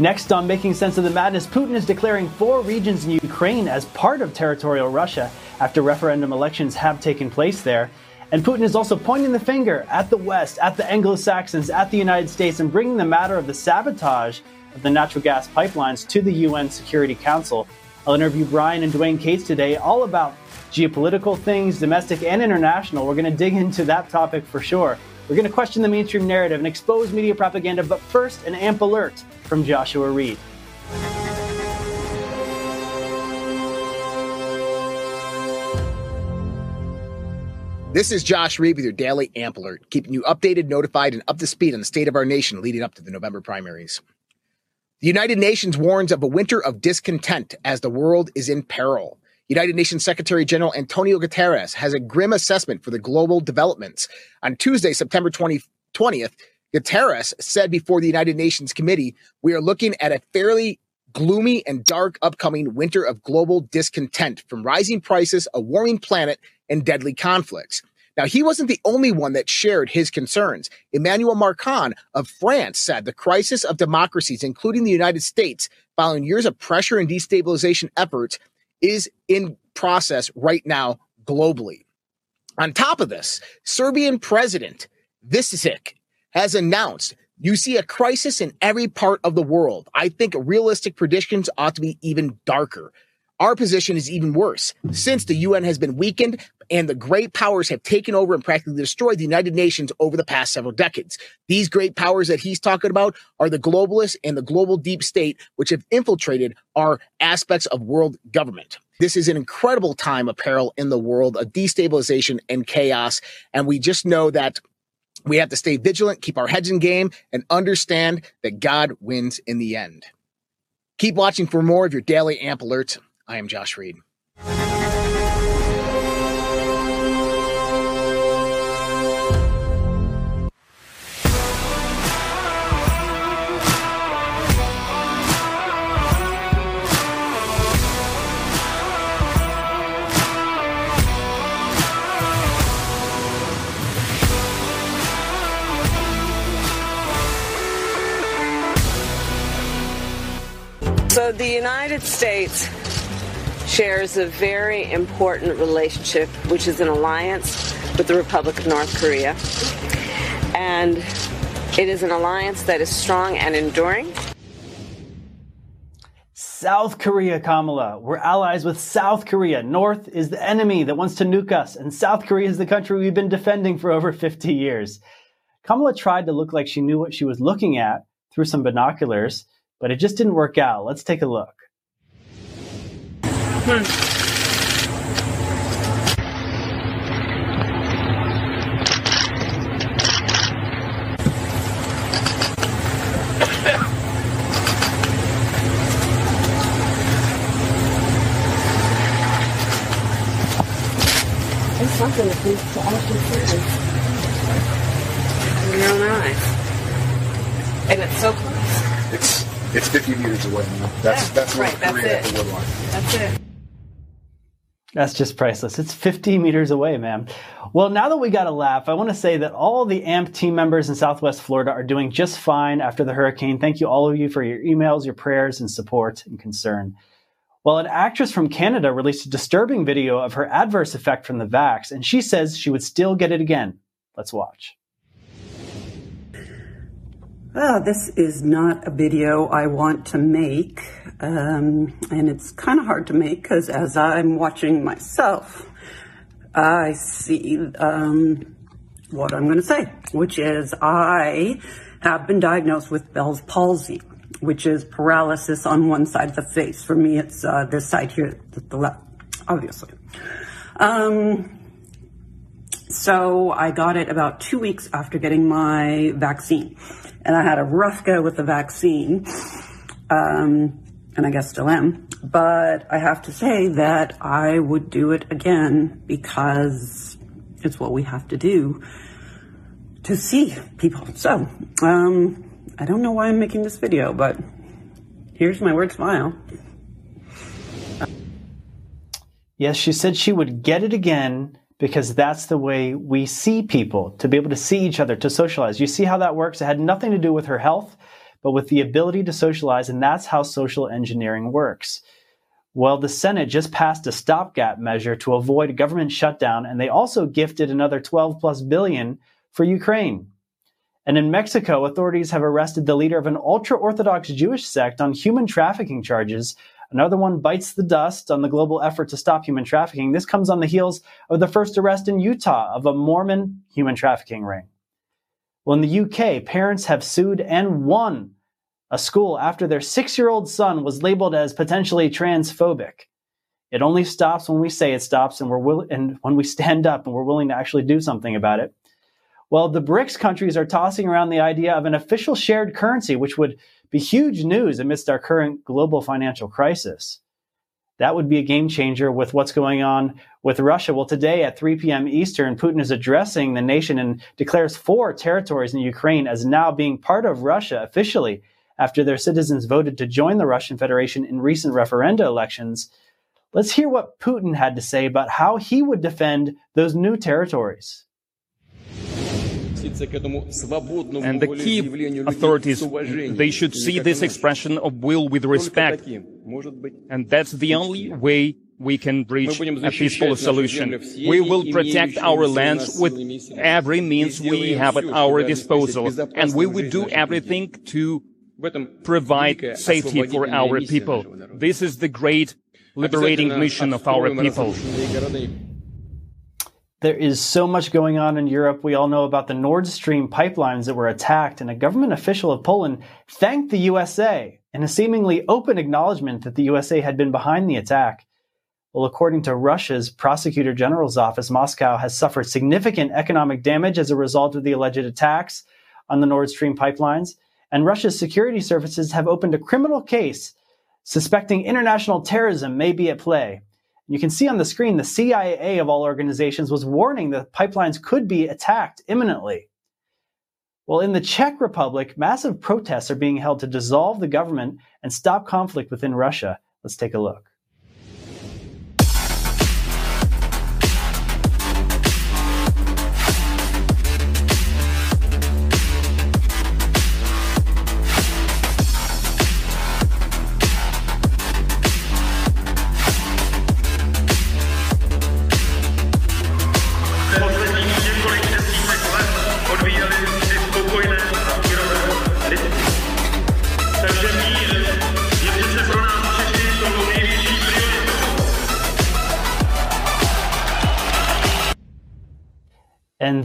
Next, on Making Sense of the Madness, Putin is declaring four regions in Ukraine as part of territorial Russia after referendum elections have taken place there. And Putin is also pointing the finger at the West, at the Anglo Saxons, at the United States, and bringing the matter of the sabotage of the natural gas pipelines to the UN Security Council. I'll interview Brian and Duane Cates today all about geopolitical things, domestic and international. We're going to dig into that topic for sure. We're going to question the mainstream narrative and expose media propaganda, but first, an AMP alert from Joshua Reed. This is Josh Reed with your daily AMP alert, keeping you updated, notified, and up to speed on the state of our nation leading up to the November primaries. The United Nations warns of a winter of discontent as the world is in peril. United Nations Secretary General Antonio Guterres has a grim assessment for the global developments. On Tuesday, September 20, 20th, Guterres said before the United Nations Committee, we are looking at a fairly gloomy and dark upcoming winter of global discontent from rising prices, a warming planet, and deadly conflicts. Now, he wasn't the only one that shared his concerns. Emmanuel Macron of France said the crisis of democracies, including the United States, following years of pressure and destabilization efforts, is in process right now globally. On top of this, Serbian President Vučić has announced you see a crisis in every part of the world. I think realistic predictions ought to be even darker. Our position is even worse since the UN has been weakened and the great powers have taken over and practically destroyed the United Nations over the past several decades. These great powers that he's talking about are the globalists and the global deep state, which have infiltrated our aspects of world government. This is an incredible time of peril in the world, of destabilization and chaos. And we just know that we have to stay vigilant, keep our heads in game, and understand that God wins in the end. Keep watching for more of your daily AMP alerts. I am Josh Reed. The United States shares a very important relationship, which is an alliance with the Republic of North Korea. And it is an alliance that is strong and enduring. South Korea, Kamala. We're allies with South Korea. North is the enemy that wants to nuke us, and South Korea is the country we've been defending for over 50 years. Kamala tried to look like she knew what she was looking at through some binoculars, but it just didn't work out. Let's take a look. Hmm. There's something that needs to actually see in your own eyes. And it's so close. It's it's 50 meters away. That's Yeah, that's right, North that's Korea at it. the wood line. That's it. That's just priceless. It's 50 meters away, man. Well, now that we got a laugh, I want to say that all the AMP team members in Southwest Florida are doing just fine after the hurricane. Thank you, all of you, for your emails, your prayers, and support and concern. Well, an actress from Canada released a disturbing video of her adverse effect from the vax, and she says she would still get it again. Let's watch. Well, this is not a video I want to make, um, and it's kind of hard to make because as I'm watching myself, I see um, what I'm going to say, which is I have been diagnosed with Bell's palsy, which is paralysis on one side of the face. For me, it's uh, this side here, the, the left, obviously. Um, so I got it about two weeks after getting my vaccine. And I had a rough go with the vaccine. Um, and I guess still am. But I have to say that I would do it again because it's what we have to do to see people. So, um, I don't know why I'm making this video, but here's my word smile. Yes, she said she would get it again because that's the way we see people, to be able to see each other, to socialize. You see how that works? It had nothing to do with her health, but with the ability to socialize, and that's how social engineering works. Well, the Senate just passed a stopgap measure to avoid government shutdown, and they also gifted another 12 plus billion for Ukraine. And in Mexico, authorities have arrested the leader of an ultra Orthodox Jewish sect on human trafficking charges. Another one bites the dust on the global effort to stop human trafficking. This comes on the heels of the first arrest in Utah of a Mormon human trafficking ring. Well, in the UK, parents have sued and won a school after their six year old son was labeled as potentially transphobic. It only stops when we say it stops and we're will- and when we stand up and we're willing to actually do something about it. Well, the BRICS countries are tossing around the idea of an official shared currency, which would be huge news amidst our current global financial crisis. That would be a game changer with what's going on with Russia. Well, today at 3 p.m. Eastern, Putin is addressing the nation and declares four territories in Ukraine as now being part of Russia officially after their citizens voted to join the Russian Federation in recent referenda elections. Let's hear what Putin had to say about how he would defend those new territories. And the Kiev authorities, they should see this expression of will with respect. And that's the only way we can reach a peaceful solution. We will protect our lands with every means we have at our disposal. And we will do everything to provide safety for our people. This is the great liberating mission of our people. There is so much going on in Europe. We all know about the Nord Stream pipelines that were attacked, and a government official of Poland thanked the USA in a seemingly open acknowledgement that the USA had been behind the attack. Well, according to Russia's prosecutor general's office, Moscow has suffered significant economic damage as a result of the alleged attacks on the Nord Stream pipelines, and Russia's security services have opened a criminal case suspecting international terrorism may be at play. You can see on the screen the CIA of all organizations was warning that pipelines could be attacked imminently. Well, in the Czech Republic, massive protests are being held to dissolve the government and stop conflict within Russia. Let's take a look.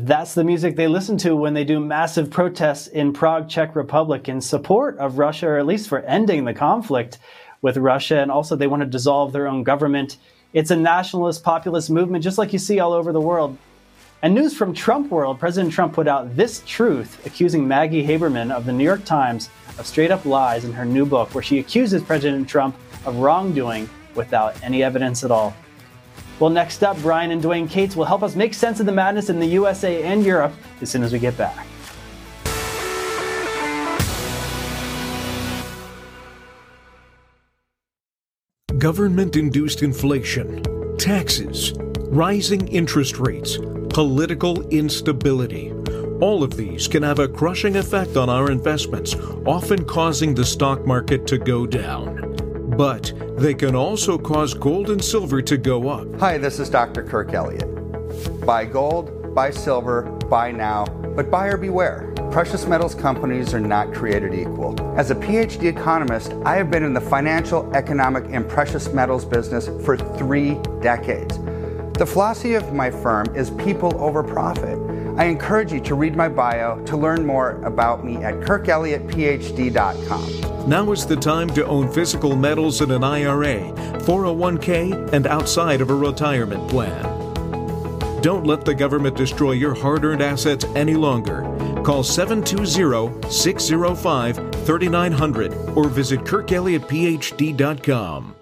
That's the music they listen to when they do massive protests in Prague, Czech Republic in support of Russia, or at least for ending the conflict with Russia. And also, they want to dissolve their own government. It's a nationalist populist movement, just like you see all over the world. And news from Trump world President Trump put out this truth, accusing Maggie Haberman of the New York Times of straight up lies in her new book, where she accuses President Trump of wrongdoing without any evidence at all. Well, next up, Brian and Duane Cates will help us make sense of the madness in the USA and Europe as soon as we get back. Government induced inflation, taxes, rising interest rates, political instability. All of these can have a crushing effect on our investments, often causing the stock market to go down. But they can also cause gold and silver to go up. Hi, this is Dr. Kirk Elliott. Buy gold, buy silver, buy now, but buyer beware. Precious metals companies are not created equal. As a PhD economist, I have been in the financial, economic, and precious metals business for three decades. The philosophy of my firm is people over profit. I encourage you to read my bio to learn more about me at kirkelliottphd.com. Now is the time to own physical metals in an IRA, 401k, and outside of a retirement plan. Don't let the government destroy your hard earned assets any longer. Call 720 605 3900 or visit kirkelliottphd.com.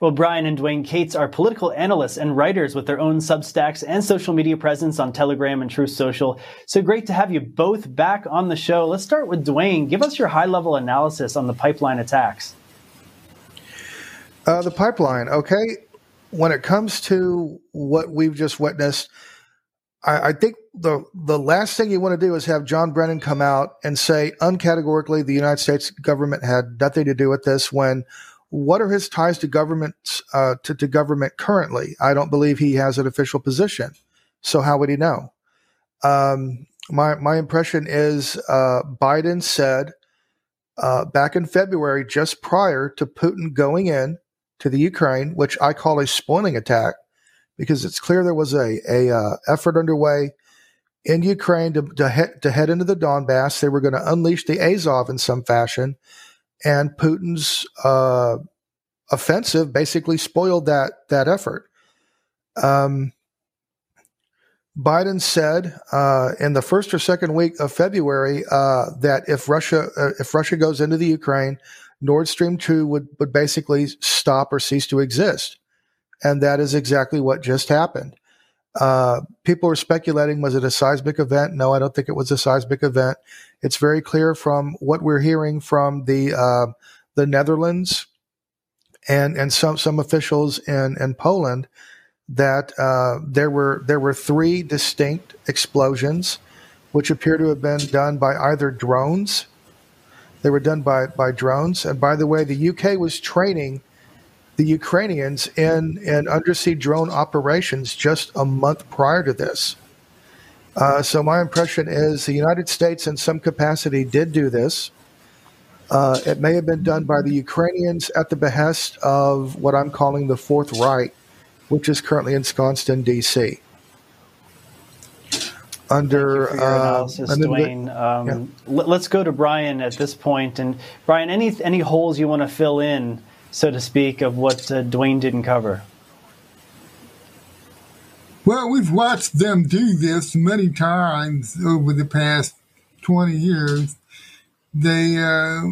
Well, Brian and Duane Cates are political analysts and writers with their own Substacks and social media presence on Telegram and Truth Social. So great to have you both back on the show. Let's start with Duane. Give us your high level analysis on the pipeline attacks. Uh, the pipeline, okay. When it comes to what we've just witnessed, I, I, think the the last thing you want to do is have John Brennan come out and say uncategorically the United States government had nothing to do with this. When what are his ties to government uh, to, to government currently? I don't believe he has an official position. So how would he know? Um, my my impression is uh, Biden said uh, back in February, just prior to Putin going in to the Ukraine, which I call a spoiling attack because it's clear there was a, a uh, effort underway in Ukraine to, to, head, to head into the Donbass. They were going to unleash the Azov in some fashion, and Putin's uh, offensive basically spoiled that that effort. Um, Biden said uh, in the first or second week of February uh, that if Russia uh, if Russia goes into the Ukraine, Nord Stream two would would basically stop or cease to exist. And that is exactly what just happened. Uh, people were speculating, was it a seismic event? No, I don't think it was a seismic event. It's very clear from what we're hearing from the uh, the Netherlands and and some some officials in in Poland that uh, there were there were three distinct explosions, which appear to have been done by either drones. They were done by by drones, and by the way, the UK was training the Ukrainians in, in undersea drone operations just a month prior to this. Uh, so my impression is the United States, in some capacity, did do this. Uh, it may have been done by the Ukrainians at the behest of what I'm calling the Fourth Reich, which is currently ensconced in D.C. Under uh, analysis, Duane. Um, yeah. Let's go to Brian at this point. And Brian, any any holes you want to fill in so to speak, of what uh, Duane didn't cover? Well, we've watched them do this many times over the past 20 years. They, uh,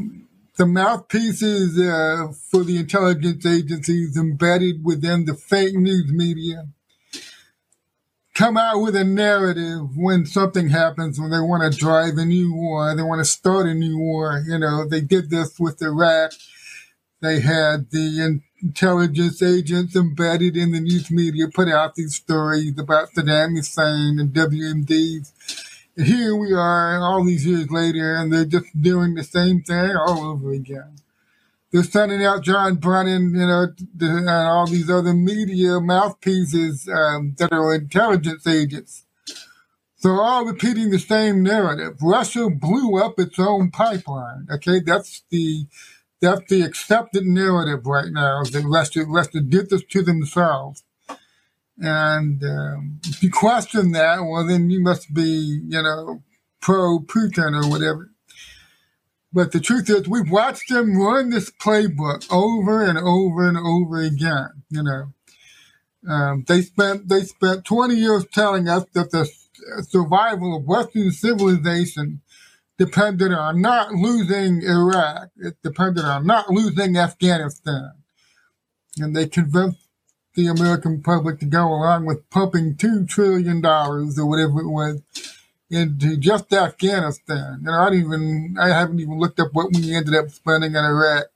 the mouthpieces uh, for the intelligence agencies embedded within the fake news media come out with a narrative when something happens, when they want to drive a new war, they want to start a new war. You know, they did this with Iraq they had the intelligence agents embedded in the news media put out these stories about Saddam Hussein and WMDs. And here we are all these years later, and they're just doing the same thing all over again. They're sending out John Brennan, you know, and all these other media mouthpieces um, that are intelligence agents. So all repeating the same narrative. Russia blew up its own pipeline. Okay, that's the that's the accepted narrative right now. The Russia, Russia did this to themselves. And um, if you question that, well, then you must be, you know, pro Putin or whatever. But the truth is, we've watched them run this playbook over and over and over again. You know, um, they spent they spent 20 years telling us that the survival of Western civilization depended on not losing Iraq. It depended on not losing Afghanistan. And they convinced the American public to go along with pumping $2 trillion or whatever it was into just Afghanistan. And I even, I haven't even looked up what we ended up spending in Iraq.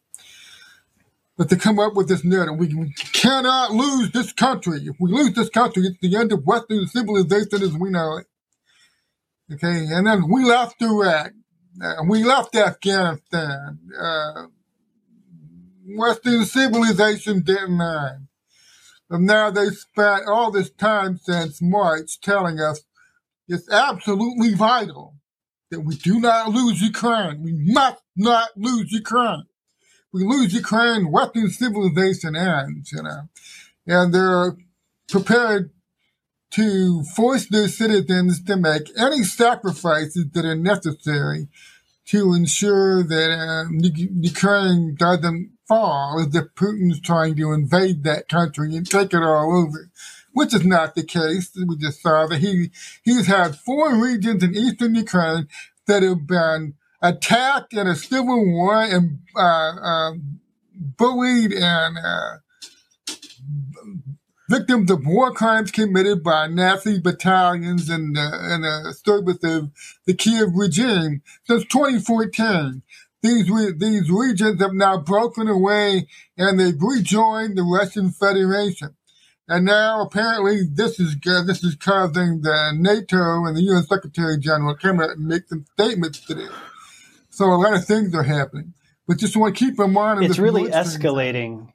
But to come up with this narrative, we cannot lose this country. If we lose this country, it's the end of Western civilization as we know it. Okay, and then we left Iraq. We left Afghanistan. Uh, Western civilization didn't mind. And now they spent all this time since March telling us it's absolutely vital that we do not lose Ukraine. We must not lose Ukraine. We lose Ukraine, Western civilization ends, you know. And they're prepared to force their citizens to make any sacrifices that are necessary to ensure that uh, Ukraine doesn't fall as if Putin's trying to invade that country and take it all over, which is not the case. We just saw that he he's had four regions in eastern Ukraine that have been attacked in a civil war and uh, uh, bullied and uh, victims of war crimes committed by Nazi battalions uh, uh, in the, in the service of the Kiev regime since 2014. These, these regions have now broken away and they've rejoined the Russian Federation. And now apparently this is uh, this is causing the NATO and the UN Secretary General come out and make some statements today. So a lot of things are happening, but just want to keep in mind. It's really escalating.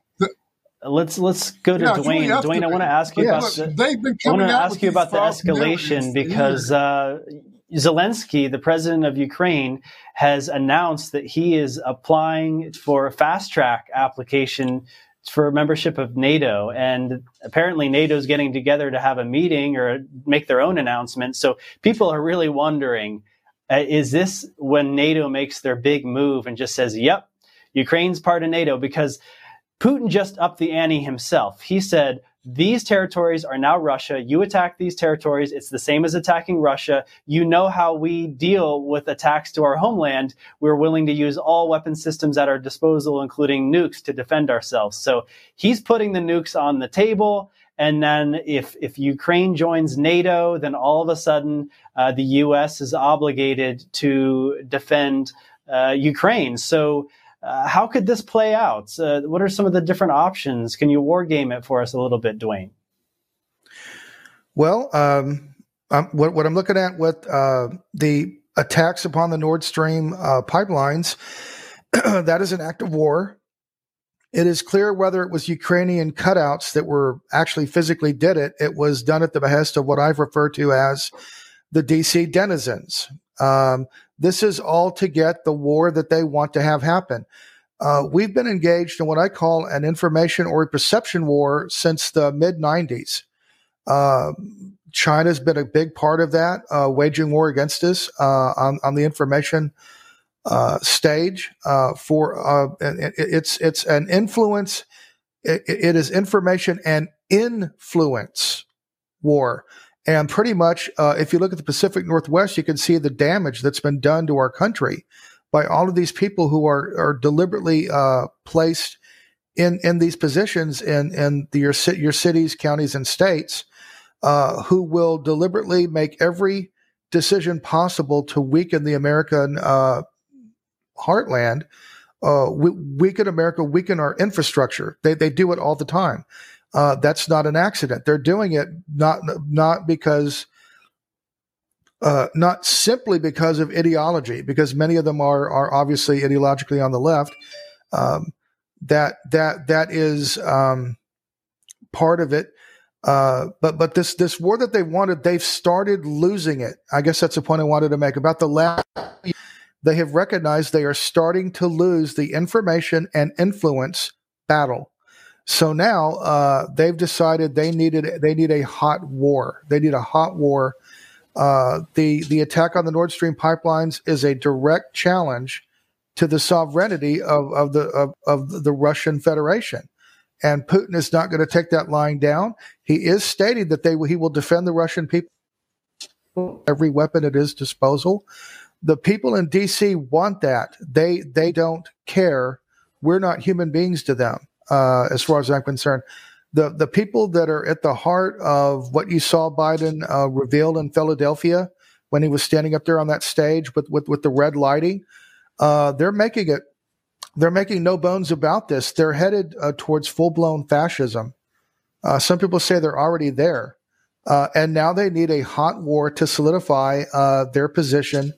Let's let's go to yeah, Duane. Duane, I want to ask you yes. about. The, They've been I want to ask you about the escalation because uh, Zelensky, the president of Ukraine, has announced that he is applying for a fast track application for membership of NATO. And apparently, NATO is getting together to have a meeting or make their own announcement. So people are really wondering uh, is this when NATO makes their big move and just says, yep, Ukraine's part of NATO? Because Putin just upped the ante himself. He said, these territories are now Russia. You attack these territories. It's the same as attacking Russia. You know how we deal with attacks to our homeland. We're willing to use all weapon systems at our disposal, including nukes, to defend ourselves. So he's putting the nukes on the table. And then if, if Ukraine joins NATO, then all of a sudden uh, the U.S. is obligated to defend uh, Ukraine. So uh, how could this play out? Uh, what are some of the different options? Can you war game it for us a little bit, Duane? Well, um, what, what, I'm looking at with uh, the attacks upon the Nord Stream uh, pipelines, that is an act of war. It is clear whether it was Ukrainian cutouts that were actually physically did it. It was done at the behest of what I've referred to as the DC denizens. Um, this is all to get the war that they want to have happen. Uh, we've been engaged in what I call an information or a perception war since the mid 90s. Uh, China's been a big part of that, uh, waging war against us uh, on, on the information uh, stage. Uh, for it, it's it's an influence. It, it is information and influence war. And pretty much, uh, if you look at the Pacific Northwest, you can see the damage that's been done to our country by all of these people who are are deliberately uh, placed in in these positions in in the, your your cities, counties, and states, uh, who will deliberately make every decision possible to weaken the American uh, heartland, uh, weaken America, weaken our infrastructure. They they do it all the time uh, that's not an accident. They're doing it not not because uh, not simply because of ideology, because many of them are are obviously ideologically on the left. Um, that that that is um, part of it. Uh, but but this this war that they wanted, they've started losing it. I guess that's the point I wanted to make about the last. They have recognized they are starting to lose the information and influence battle. So now uh, they've decided they needed they need a hot war. They need a hot war. Uh, the the attack on the Nord Stream pipelines is a direct challenge to the sovereignty of of the of, of the Russian Federation, and Putin is not going to take that lying down. He is stating that they he will defend the Russian people every weapon at his disposal. The people in D.C. want that. They they don't care. We're not human beings to them uh, as far as I'm concerned. The the people that are at the heart of what you saw Biden uh, reveal in Philadelphia when he was standing up there on that stage with with, with the red lighting, uh, they're making it. They're making no bones about this. They're headed uh, towards full blown fascism. Uh, some people say they're already there, uh, and now they need a hot war to solidify their position.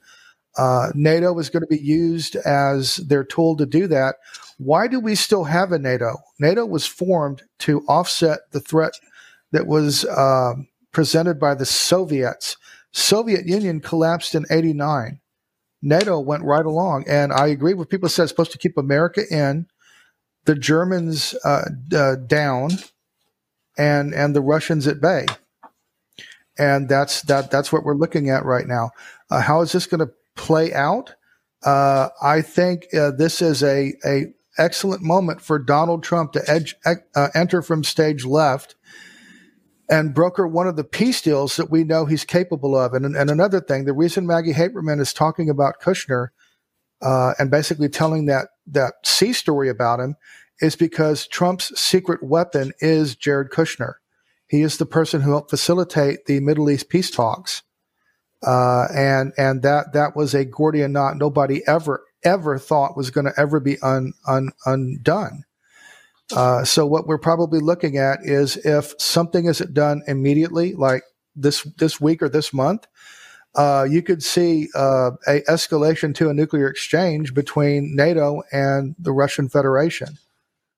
NATO is going to be used as their tool to do that why do we still have a NATO? NATO was formed to offset the threat that was uh, presented by the Soviets. Soviet Union collapsed in 89. NATO went right along. And I agree with people said it's supposed to keep America in, the Germans uh, uh, down, and and the Russians at bay. And that's that. That's what we're looking at right now. Uh, how is this going to play out? Uh, I think uh, this is a a excellent moment for Donald Trump to edge, uh, enter from stage left and broker one of the peace deals that we know he's capable of. And, and another thing, the reason Maggie Haberman is talking about Kushner uh, and basically telling that that C story about him is because Trump's secret weapon is Jared Kushner. He is the person who helped facilitate the Middle East peace talks. Uh, and and that that was a Gordian knot nobody ever ever thought was going to ever be un, un, undone. Uh, so what we're probably looking at is if something isn't done immediately, like this this week or this month, uh, you could see uh, a escalation to a nuclear exchange between NATO and the Russian Federation.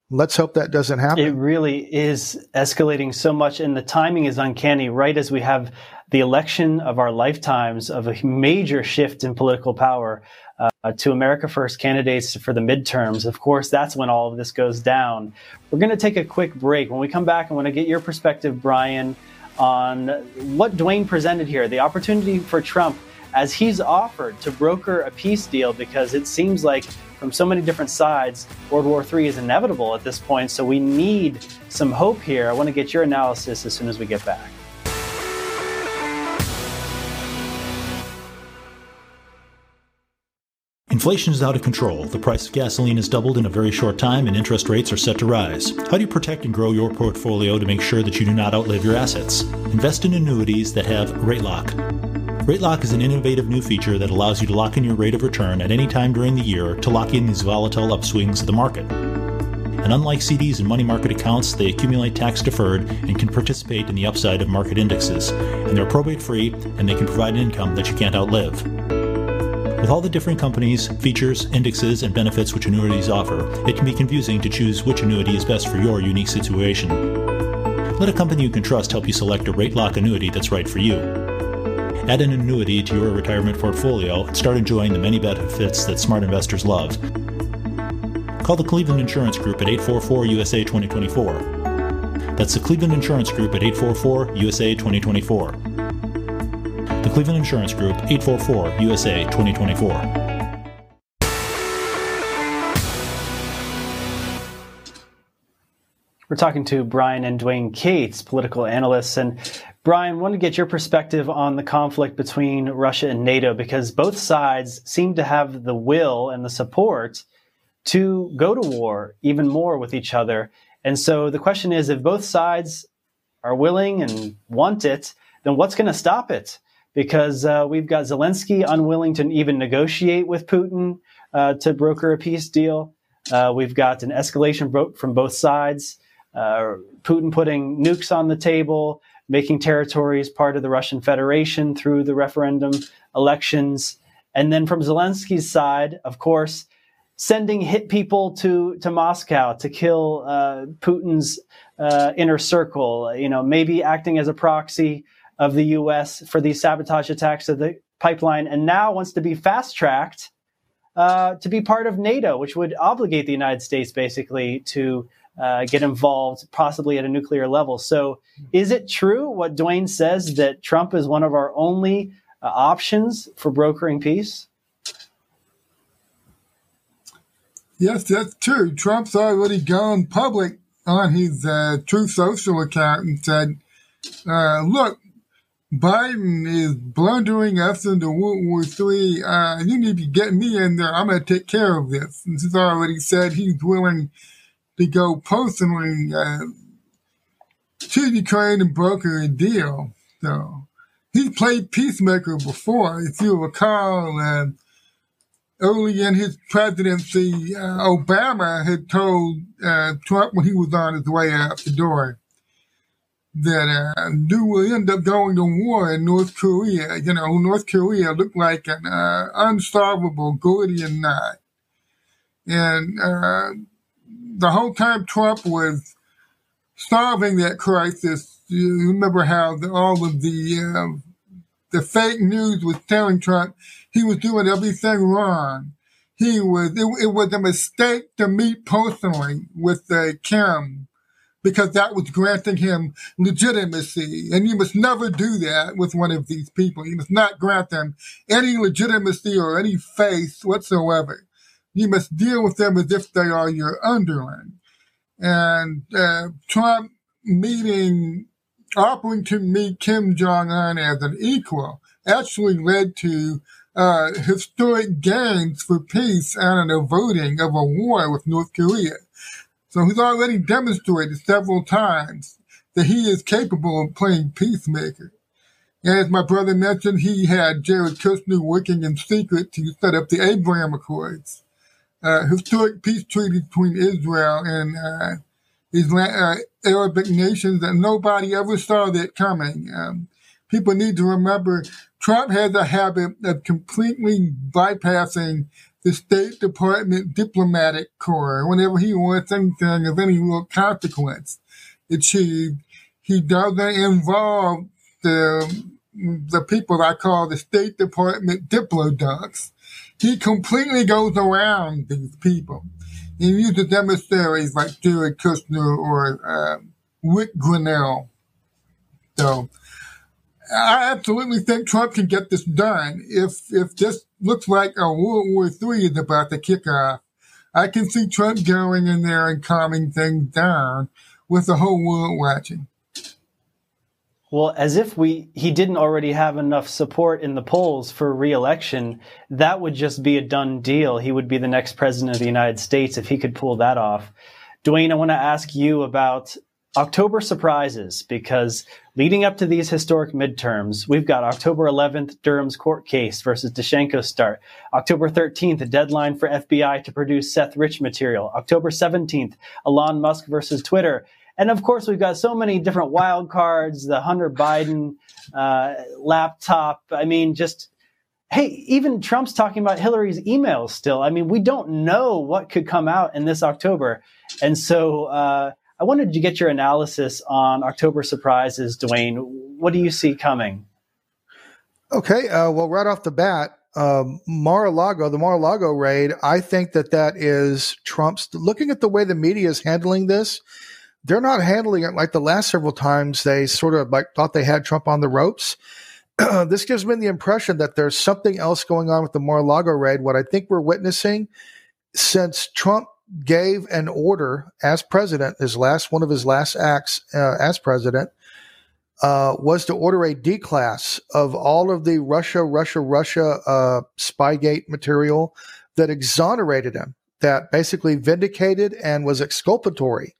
Let's hope that doesn't happen. It really is escalating so much, and the timing is uncanny. Right as we have the election of our lifetimes of a major shift in political power uh, to America First candidates for the midterms. Of course, that's when all of this goes down. We're going to take a quick break. When we come back, I want to get your perspective, Brian, on what Duane presented here the opportunity for Trump as he's offered to broker a peace deal because it seems like from so many different sides, World War III is inevitable at this point. So we need some hope here. I want to get your analysis as soon as we get back. Inflation is out of control. The price of gasoline has doubled in a very short time, and interest rates are set to rise. How do you protect and grow your portfolio to make sure that you do not outlive your assets? Invest in annuities that have rate lock. Rate lock is an innovative new feature that allows you to lock in your rate of return at any time during the year to lock in these volatile upswings of the market. And unlike CDs and money market accounts, they accumulate tax deferred and can participate in the upside of market indexes. And they're probate free and they can provide an income that you can't outlive. With all the different companies, features, indexes, and benefits which annuities offer, it can be confusing to choose which annuity is best for your unique situation. Let a company you can trust help you select a rate lock annuity that's right for you. Add an annuity to your retirement portfolio and start enjoying the many benefits that smart investors love. Call the Cleveland Insurance Group at 844 USA 2024. That's the Cleveland Insurance Group at 844 USA 2024. Cleveland Insurance Group, 844 USA 2024. We're talking to Brian and Duane Cates, political analysts. And Brian, want to get your perspective on the conflict between Russia and NATO because both sides seem to have the will and the support to go to war even more with each other. And so the question is if both sides are willing and want it, then what's going to stop it? Because uh, we've got Zelensky unwilling to even negotiate with Putin uh, to broker a peace deal. Uh, we've got an escalation from both sides. Uh, Putin putting nukes on the table, making territories part of the Russian Federation through the referendum elections. And then from Zelensky's side, of course, sending hit people to, to Moscow to kill uh, Putin's uh, inner circle, you know, maybe acting as a proxy of the U.S. for these sabotage attacks of the pipeline, and now wants to be fast tracked uh, to be part of NATO, which would obligate the United States basically to uh, get involved, possibly at a nuclear level. So, is it true what Duane says that Trump is one of our only uh, options for brokering peace? Yes, that's true. Trump's already gone public on his uh, Truth Social account and said, uh, look, Biden is blundering us into World War III. Uh, you need to get me in there. I'm going to take care of this. And he's already said he's willing to go personally uh, to Ukraine and broker a deal. So he's played peacemaker before. If you recall, uh, early in his presidency, uh, Obama had told uh, Trump when he was on his way out the door that uh, do will end up going to war in North Korea. You know, North Korea looked like an uh, unsolvable Gordian knot. And uh, the whole time Trump was solving that crisis, you remember how the, all of the uh, the fake news was telling Trump he was doing everything wrong. He was it, it was a mistake to meet personally with Kim because that was granting him legitimacy. And you must never do that with one of these people. You must not grant them any legitimacy or any faith whatsoever. You must deal with them as if they are your underling. And uh, Trump meeting, offering to meet Kim Jong Un as an equal, actually led to uh, historic gains for peace and an averting of a war with North Korea. So he's already demonstrated several times that he is capable of playing peacemaker. As my brother mentioned, he had Jared Kushner working in secret to set up the Abraham Accords, uh, historic peace treaty between Israel and uh, uh, Arabic nations that nobody ever saw that coming. Um, people need to remember Trump has a habit of completely bypassing the State Department diplomatic corps whenever he wants anything of any real consequence achieved. He doesn't involve the the people I call the State Department diplodocs. He completely goes around these people and uses emissaries like Jared Kushner or uh, Ric Grenell. So I absolutely think Trump can get this done. If if this looks like a World War III is about to kick off, I can see Trump going in there and calming things down with the whole world watching. Well, as if we he didn't already have enough support in the polls for reelection, that would just be a done deal. He would be the next president of the United States if he could pull that off. Duane, I want to ask you about October surprises because leading up to these historic midterms, we've got October 11th, Durham's court case versus Danchenko start. October 13th, a deadline for FBI to produce Seth Rich material. October 17th, Elon Musk versus Twitter. And of course, we've got so many different wild cards, the Hunter Biden uh, laptop. I mean, just, hey, even Trump's talking about Hillary's emails still. I mean, we don't know what could come out in this October. And so uh, I wanted to get your analysis on October surprises, Duane. What do you see coming? Okay. Uh, well, right off the bat, um, Mar-a-Lago, the Mar-a-Lago raid, I think that that is Trump's. Looking at the way the media is handling this, they're not handling it like the last several times they sort of like thought they had Trump on the ropes. this gives me the impression that there's something else going on with the Mar-a-Lago raid. What I think we're witnessing since Trump gave an order as president, his last one of his last acts uh, as president, uh, was to order a declass of all of the Russia, Russia, Russia uh, Spygate material that exonerated him, that basically vindicated and was exculpatory.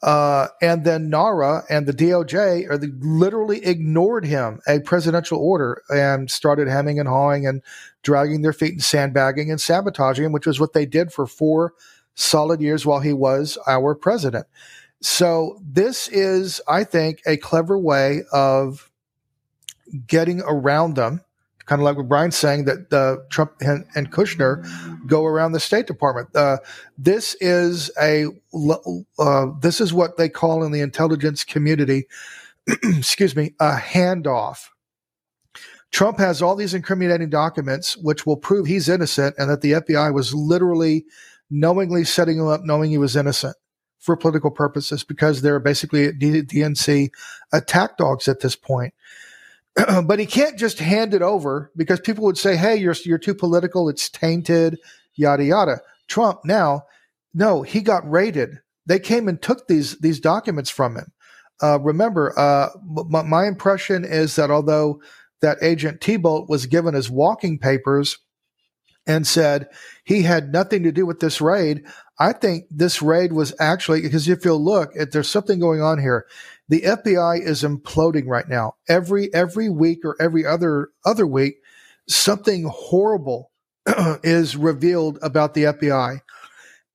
Uh, and then NARA and the DOJ are the, literally ignored him, a presidential order, and started hemming and hawing and dragging their feet and sandbagging and sabotaging him, which was what they did for four solid years while he was our president. So this is, I think, a clever way of getting around them kind of like what Brian's saying that uh, Trump and, and, Kushner go around the State Department. Uh, this is a uh, this is what they call in the intelligence community, excuse me, a handoff. Trump has all these incriminating documents which will prove he's innocent and that the FBI was literally knowingly setting him up, knowing he was innocent for political purposes because they're basically DNC attack dogs at this point. but he can't just hand it over because people would say, "Hey, you're you're too political. It's tainted." Yada yada. Trump now, no, he got raided. They came and took these these documents from him. Uh, remember, uh, m- my impression is that although that agent Thibault was given his walking papers and said he had nothing to do with this raid, I think this raid was actually because if you'll look, if there's something going on here the FBI is imploding right now. Every every week or every other other week, something horrible is revealed about the FBI.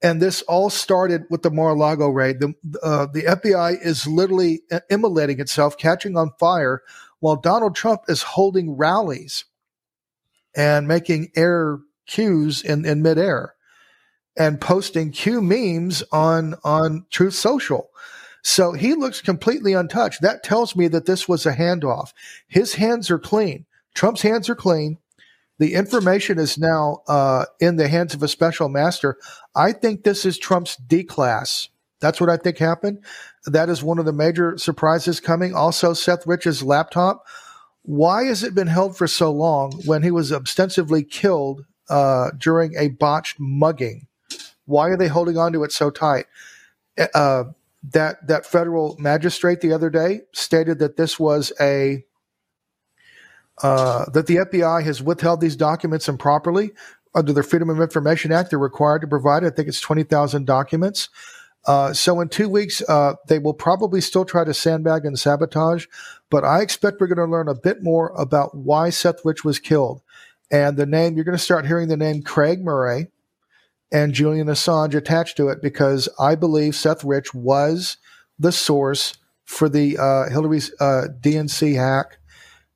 And this all started with the Mar-a-Lago raid. The, uh, the FBI is literally immolating itself, catching on fire, while Donald Trump is holding rallies and making air cues in, in midair and posting Q memes on on Truth Social. So he looks completely untouched. That tells me that this was a handoff. His hands are clean. Trump's hands are clean. The information is now uh, in the hands of a special master. I think this is Trump's declass. That's what I think happened. That is one of the major surprises coming. Also, Seth Rich's laptop. Why has it been held for so long when he was ostensibly killed uh, during a botched mugging? Why are they holding on to it so tight? Uh, that that federal magistrate the other day stated that this was a uh, that the FBI has withheld these documents improperly under the Freedom of Information Act. They're required to provide. I think it's twenty thousand documents. Uh, so in two weeks, uh, they will probably still try to sandbag and sabotage, but I expect we're going to learn a bit more about why Seth Rich was killed, and the name. You're going to start hearing the name Craig Murray and Julian Assange attached to it because I believe Seth Rich was the source for the uh, Hillary's uh, DNC hack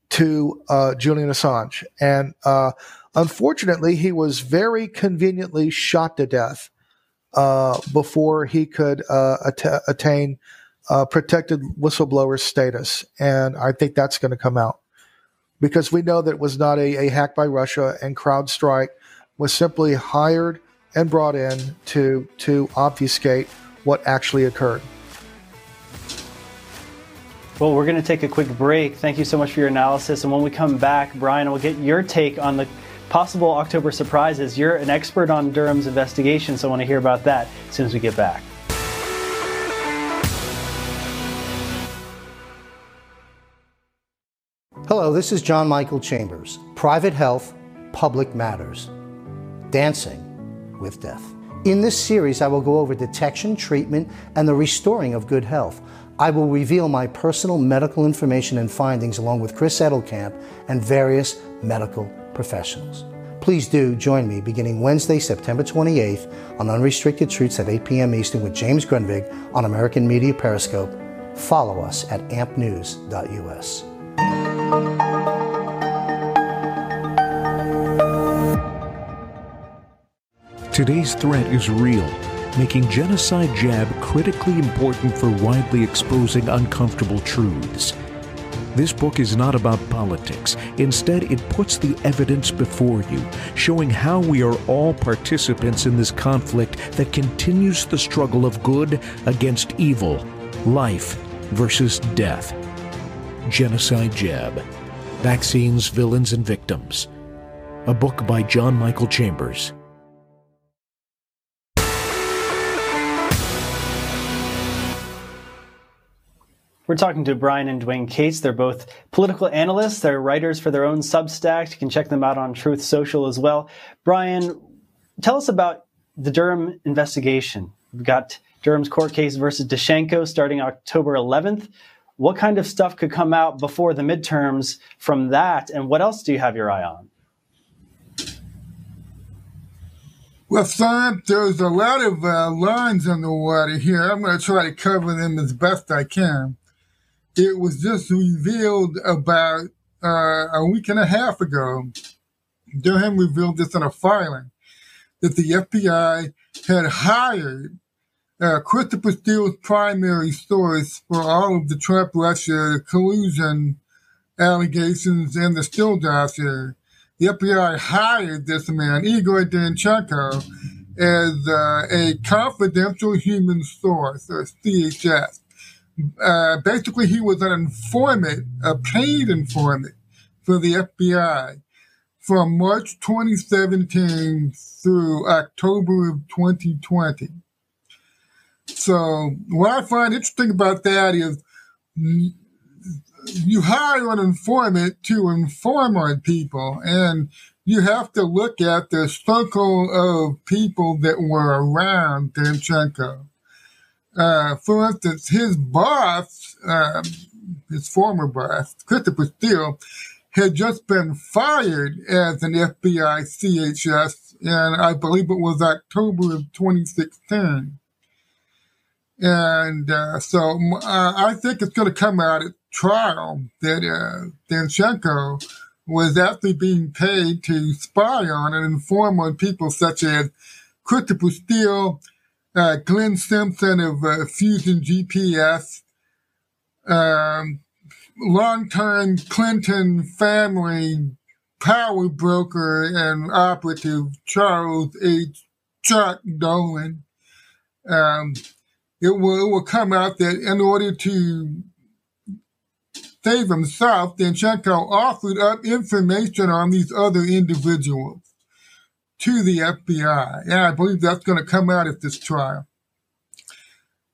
to uh, Julian Assange. And uh, unfortunately, he was very conveniently shot to death uh, before he could uh, att- attain protected whistleblower status. And I think that's going to come out because we know that it was not a, a hack by Russia and CrowdStrike was simply hired and brought in to to obfuscate what actually occurred. Well, we're going to take a quick break. Thank you so much for your analysis. And when we come back, Brian, we'll get your take on the possible October surprises. You're an expert on Durham's investigation, so I want to hear about that as soon as we get back. Hello, this is John Michael Chambers. Private health, public matters. Dancing with death. In this series, I will go over detection, treatment, and the restoring of good health. I will reveal my personal medical information and findings along with Chris Edelkamp and various medical professionals. Please do join me beginning Wednesday, September 28th on Unrestricted Truths at 8 p.m. Eastern with James Grundvig on American Media Periscope. Follow us at ampnews.us. Today's threat is real, making Genocide Jab critically important for widely exposing uncomfortable truths. This book is not about politics. Instead, it puts the evidence before you, showing how we are all participants in this conflict that continues the struggle of good against evil, life versus death. Genocide Jab Vaccines, Villains, and Victims. A book by John Michael Chambers. We're talking to Brian and Duane Cates. They're both political analysts. They're writers for their own Substack. You can check them out on Truth Social as well. Brian, tell us about the Durham investigation. We've got Durham's court case versus Danchenko starting October 11th. What kind of stuff could come out before the midterms from that? And what else do you have your eye on? Well, Sam, there's a lot of uh, lines on the water here. I'm going to try to cover them as best I can it was just revealed about uh, a week and a half ago. Durham revealed this in a filing that the FBI had hired uh, Christopher Steele's primary source for all of the Trump Russia collusion allegations and the Steele dossier. The FBI hired this man, Igor Danchenko, as uh, a confidential human source, or CHS uh, basically he was an informant, a paid informant for the FBI from March 2017 through October of 2020. So what I find interesting about that is you hire an informant to inform on people and you have to look at the circle of people that were around Danchenko. Uh, for instance, his boss, um, his former boss, Christopher Steele, had just been fired as an FBI CHS, and I believe it was October of 2016. And uh, so uh, I think it's going to come out at trial that uh, Danchenko was actually being paid to spy on and inform on people such as Christopher Steele, uh, Glenn Simpson of uh, Fusion GPS, um, longtime Clinton family power broker and operative Charles H. Chuck Dolan. Um, it will, it will come out that in order to save himself, Danchenko offered up information on these other individuals to the FBI. And I believe that's going to come out at this trial.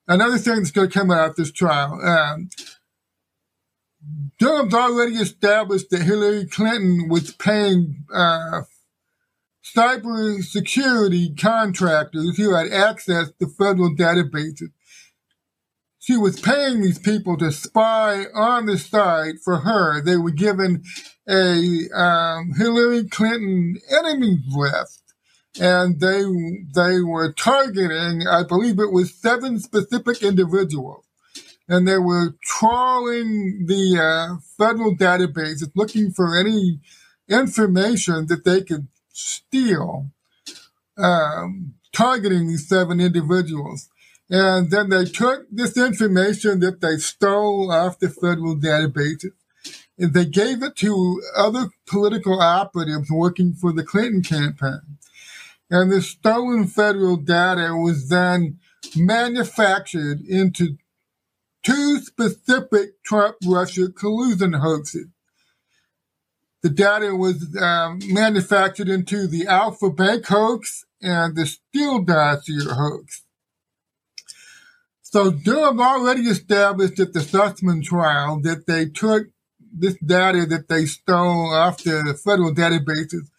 Another thing that's going to come out at this trial, um, Durham's already established that Hillary Clinton was paying uh, cyber security contractors who had access to federal databases. She was paying these people to spy on the site for her. They were given a um, Hillary Clinton enemies list. and they they were targeting, I believe it was seven specific individuals, and they were trawling the uh, federal databases looking for any information that they could steal, um, targeting these seven individuals. And then they took this information that they stole off the federal databases and they gave it to other political operatives working for the Clinton campaign. And the stolen federal data was then manufactured into two specific Trump Russia collusion hoaxes. The data was um, manufactured into the Alfa Bank hoax and the Steele dossier hoax. So Durham already established at the Sussmann trial that they took this data that they stole off the federal databases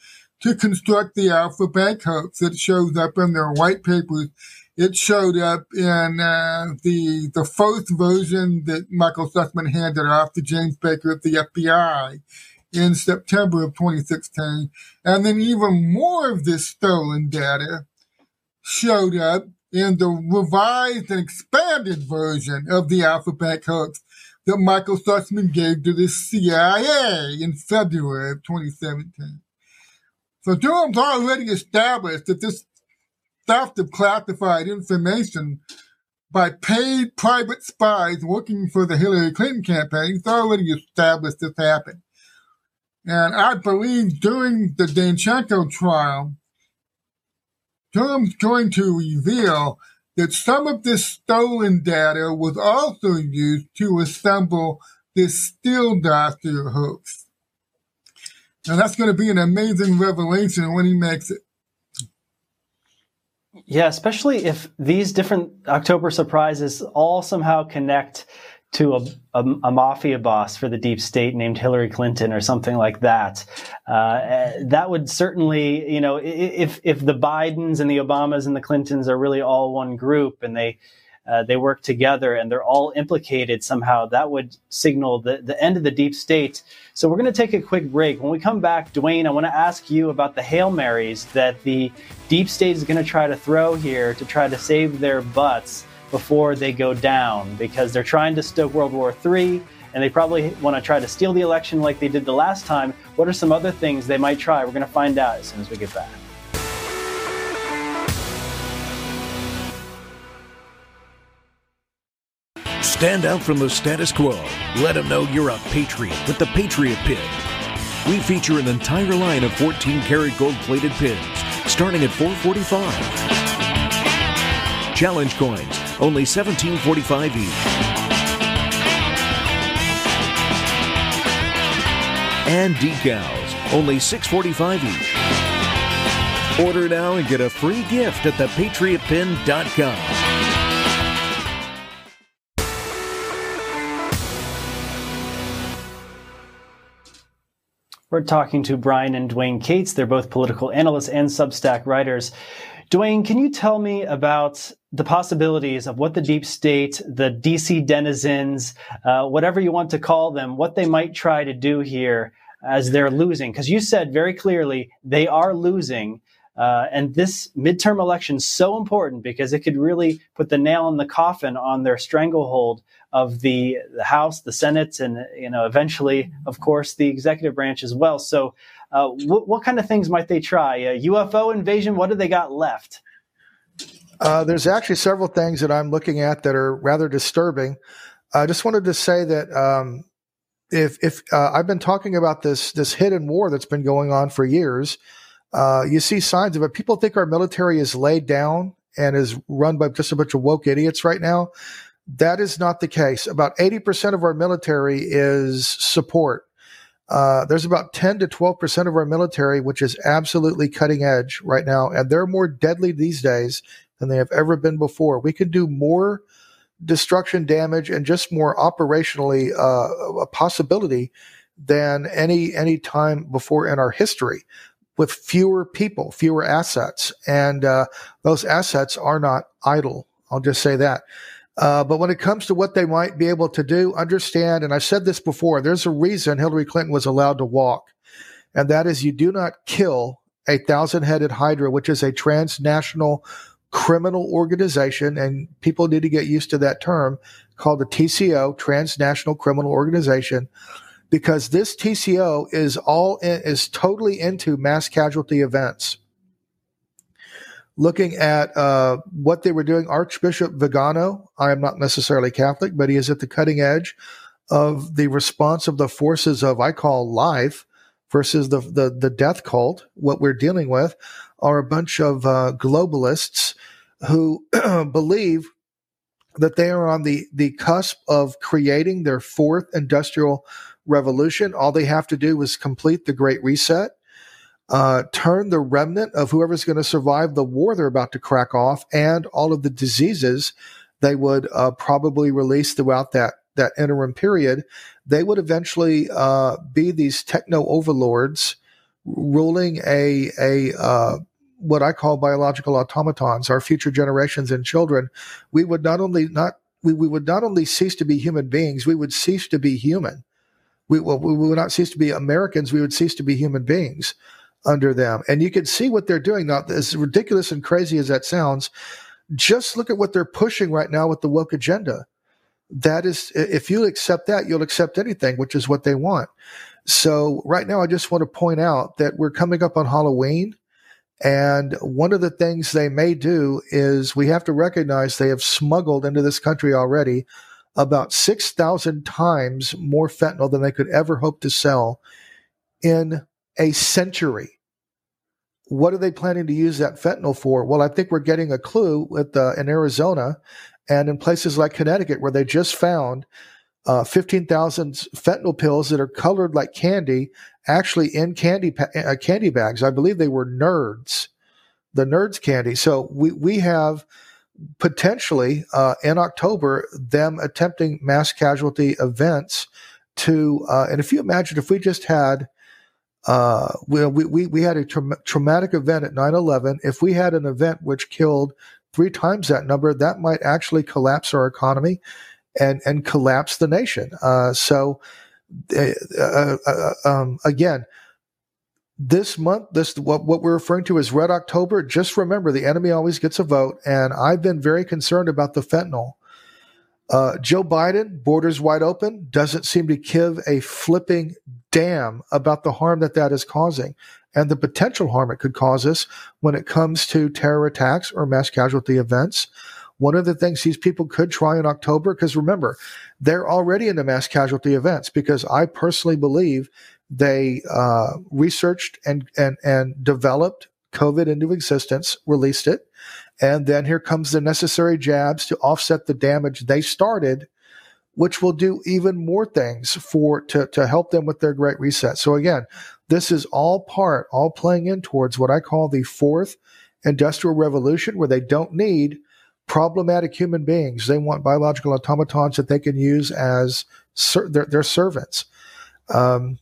to construct the Alfa Bank hoax. It shows up in their white papers. It showed up in uh, the the first version that Michael Sussmann handed off to James Baker at the FBI in September of 2016. And then even more of this stolen data showed up in the revised and expanded version of the Bank hoax that Michael Sussmann gave to the CIA in February of 2017. So Durham's already established that this theft of classified information by paid private spies working for the Hillary Clinton campaign, he's already established this happened. And I believe during the Danchenko trial, Durham's going to reveal that some of this stolen data was also used to assemble this Steele dossier hoax. And that's going to be an amazing revelation when he makes it. Yeah, especially if these different October surprises all somehow connect to a, a, a, mafia boss for the deep state named Hillary Clinton or something like that. Uh, that would certainly, you know, if if the Bidens and the Obamas and the Clintons are really all one group and they uh, they work together and they're all implicated somehow, that would signal the, the end of the deep state. So we're going to take a quick break. When we come back, Duane, I want to ask you about the Hail Marys that the deep state is going to try to throw here to try to save their butts before they go down because they're trying to stoke World War III and they probably want to try to steal the election like they did the last time. What are some other things they might try? We're going to find out as soon as we get back. Stand out from the status quo. Let them know you're a patriot with the Patriot Pin. We feature an entire line of 14 karat gold plated pins starting at 445 Challenge coins, only $17.45 each. And decals, only $6.45 each. Order now and get a free gift at thepatriotpin.com. We're talking to Brian and Duane Cates. They're both political analysts and Substack writers. Duane, can you tell me about the possibilities of what the deep state, the DC denizens, uh, whatever you want to call them, what they might try to do here as they're losing? Because you said very clearly they are losing. Uh, and this midterm election is so important because it could really put the nail in the coffin on their stranglehold of the, the House, the Senate, and you know eventually, of course, the executive branch as well. So, uh, what, what kind of things might they try? A UFO invasion? What do they got left? Uh, there's actually several things that I'm looking at that are rather disturbing. I just wanted to say that um, if if uh, I've been talking about this this hidden war that's been going on for years, uh, you see signs of it. People think our military is laid down and is run by just a bunch of woke idiots right now. That is not the case. About 80% of our military is support. Uh, there's about 10 to 12% of our military, which is absolutely cutting edge right now. And they're more deadly these days than they have ever been before. We can do more destruction damage and just more operationally uh, a possibility than any any time before in our history with fewer people, fewer assets. And uh, those assets are not idle. I'll just say that. Uh, but when it comes to what they might be able to do, understand, and I've said this before, there's a reason Hillary Clinton was allowed to walk, and that is you do not kill a thousand headed Hydra, which is a transnational criminal organization, and people need to get used to that term called the TCO, Transnational Criminal Organization, because this TCO is all in, is totally into mass casualty events. Looking at uh, what they were doing, Archbishop Vigano, I am not necessarily Catholic, but he is at the cutting edge of the response of the forces of I call life versus the the, the death cult. What we're dealing with are a bunch of uh, globalists who believe that they are on the the cusp of creating their fourth industrial revolution. All they have to do is complete the Great Reset. Uh, turn the remnant of whoever's going to survive the war they're about to crack off and all of the diseases they would uh, probably release throughout that that interim period, they would eventually uh, be these techno overlords ruling a a uh, what I call biological automatons, our future generations and children. We would not only not we, we would not only cease to be human beings, we would cease to be human. We, well, we would not cease to be Americans. We would cease to be human beings under them. And you can see what they're doing now. As ridiculous and crazy as that sounds, just look at what they're pushing right now with the woke agenda that is, if you accept that, you'll accept anything, which is what they want. So right now, I just want to point out that we're coming up on Halloween. And one of the things they may do is we have to recognize they have smuggled into this country already about 6,000 times more fentanyl than they could ever hope to sell in a century. What are they planning to use that fentanyl for? Well, I think we're getting a clue uh, in Arizona and in places like Connecticut, where they just found uh, 15,000 fentanyl pills that are colored like candy, actually in candy pa- uh, candy bags. I believe they were Nerds, the Nerds candy. So we we have potentially uh, in October them attempting mass casualty events to. Uh, and if you imagine if we just had. Uh, we, we, we had a tra- traumatic event at 9-11. If we had an event which killed three times that number, that might actually collapse our economy and and collapse the nation. Uh, so, uh, uh, uh, um, again, this month, this what what we're referring to as Red October. Just remember, the enemy always gets a vote, and I've been very concerned about the fentanyl. Uh, Joe Biden, borders wide open, doesn't seem to give a flipping damn about the harm that that is causing and the potential harm it could cause us when it comes to terror attacks or mass casualty events. One of the things these people could try in October, because remember, they're already in the mass casualty events, because I personally believe they uh, researched and, and, and developed COVID into existence, released it, and then here comes the necessary jabs to offset the damage they started which will do even more things for to, to help them with their great reset. So again, this is all part, all playing in towards what I call the fourth industrial revolution, where they don't need problematic human beings. They want biological automatons that they can use as ser- their, their, servants. Um,